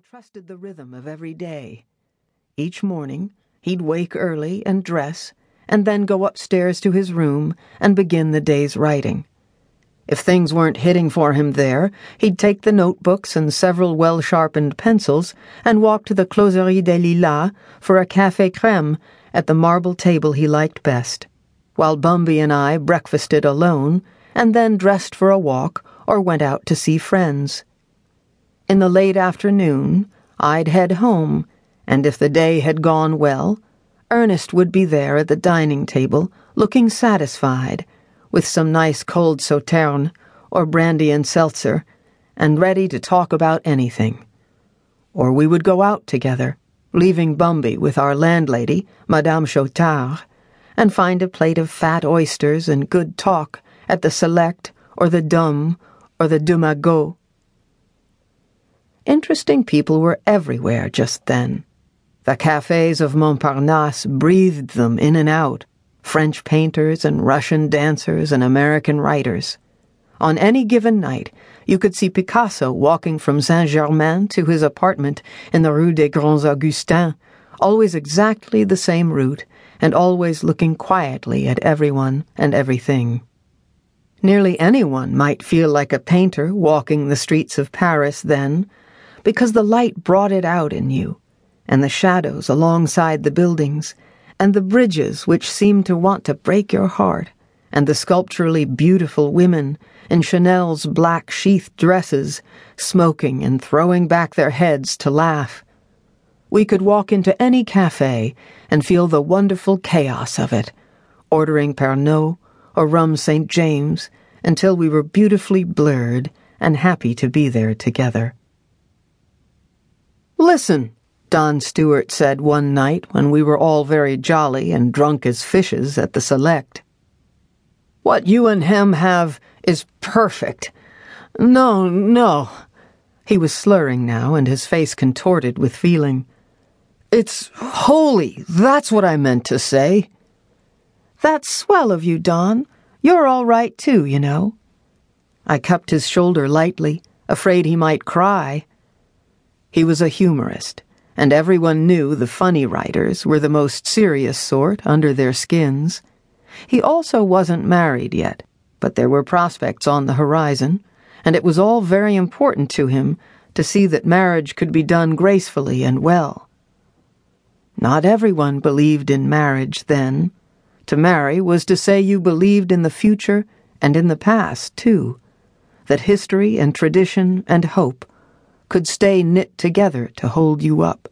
and trusted the rhythm of every day. Each morning, he'd wake early and dress, and then go upstairs to his room and begin the day's writing. If things weren't hitting for him there, he'd take the notebooks and several well sharpened pencils and walk to the Closerie des Lilas for a café crème at the marble table he liked best, while Bumby and I breakfasted alone and then dressed for a walk or went out to see friends. In the late afternoon, I'd head home, and if the day had gone well, Ernest would be there at the dining table, looking satisfied with some nice cold sauterne or brandy and seltzer, and ready to talk about anything. Or we would go out together, leaving Bumby with our landlady, Madame Chotard, and find a plate of fat oysters and good talk at the Select or the Dôme or the Deux Magots. Interesting people were everywhere just then. The cafes of Montparnasse breathed them in and out, French painters and Russian dancers and American writers. On any given night, you could see Picasso walking from Saint Germain to his apartment in the Rue des Grands Augustins, always exactly the same route, and always looking quietly at everyone and everything. Nearly anyone might feel like a painter walking the streets of Paris then, because the light brought it out in you, and the shadows alongside the buildings and the bridges which seemed to want to break your heart, and the sculpturally beautiful women in Chanel's black sheath dresses, smoking and throwing back their heads to laugh. We could walk into any cafe and feel the wonderful chaos of it, ordering Pernod or rum St. James until we were beautifully blurred and happy to be there together. Listen, Don Stewart said one night when we were all very jolly and drunk as fishes at the Select. What you and him have is perfect. No, no. He was slurring now, and his face contorted with feeling. It's holy, that's what I meant to say. That's swell of you, Don. You're all right, too, you know. I cupped his shoulder lightly, afraid he might cry. He was a humorist and everyone knew the funny writers were the most serious sort under their skins. He also wasn't married yet, but there were prospects on the horizon, and it was all very important to him to see that marriage could be done gracefully and well. Not everyone believed in marriage then. To marry was to say you believed in the future and in the past, too, that history and tradition and hope could stay knit together to hold you up.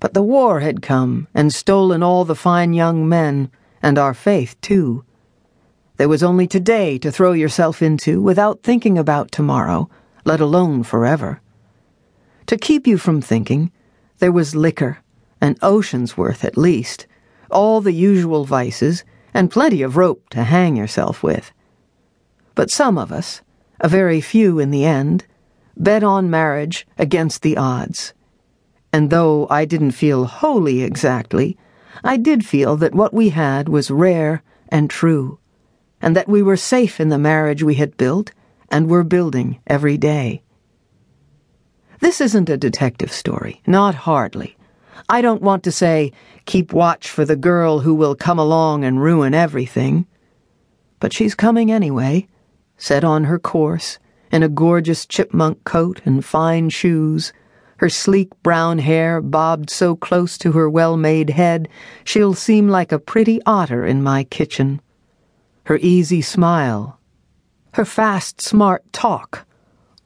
But the war had come and stolen all the fine young men, and our faith, too. There was only today to throw yourself into without thinking about tomorrow, let alone forever. To keep you from thinking, there was liquor, an ocean's worth at least, all the usual vices, and plenty of rope to hang yourself with. But some of us, a very few in the end, bet on marriage against the odds and though I didn't feel holy exactly, I did feel that what we had was rare and true, and that we were safe in the marriage we had built and were building every day. This isn't a detective story, not hardly. I don't want to say, keep watch for the girl who will come along and ruin everything. But she's coming anyway, set on her course, in a gorgeous chipmunk coat and fine shoes her sleek brown hair bobbed so close to her well made head, she'll seem like a pretty otter in my kitchen. Her easy smile, her fast, smart talk,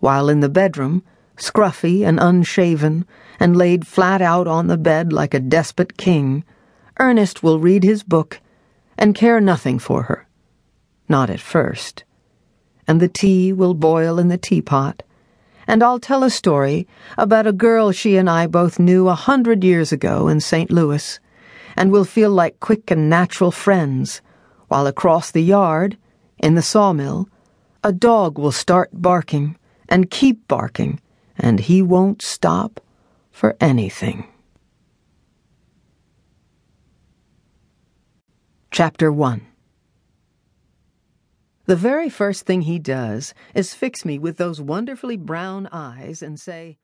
while in the bedroom, scruffy and unshaven, and laid flat out on the bed like a despot king, Ernest will read his book and care nothing for her. Not at first. And the tea will boil in the teapot and I'll tell a story about a girl she and I both knew a hundred years ago in St. Louis, and we'll feel like quick and natural friends, while across the yard, in the sawmill, a dog will start barking and keep barking, and he won't stop for anything. Chapter 1 the very first thing he does is fix me with those wonderfully brown eyes and say,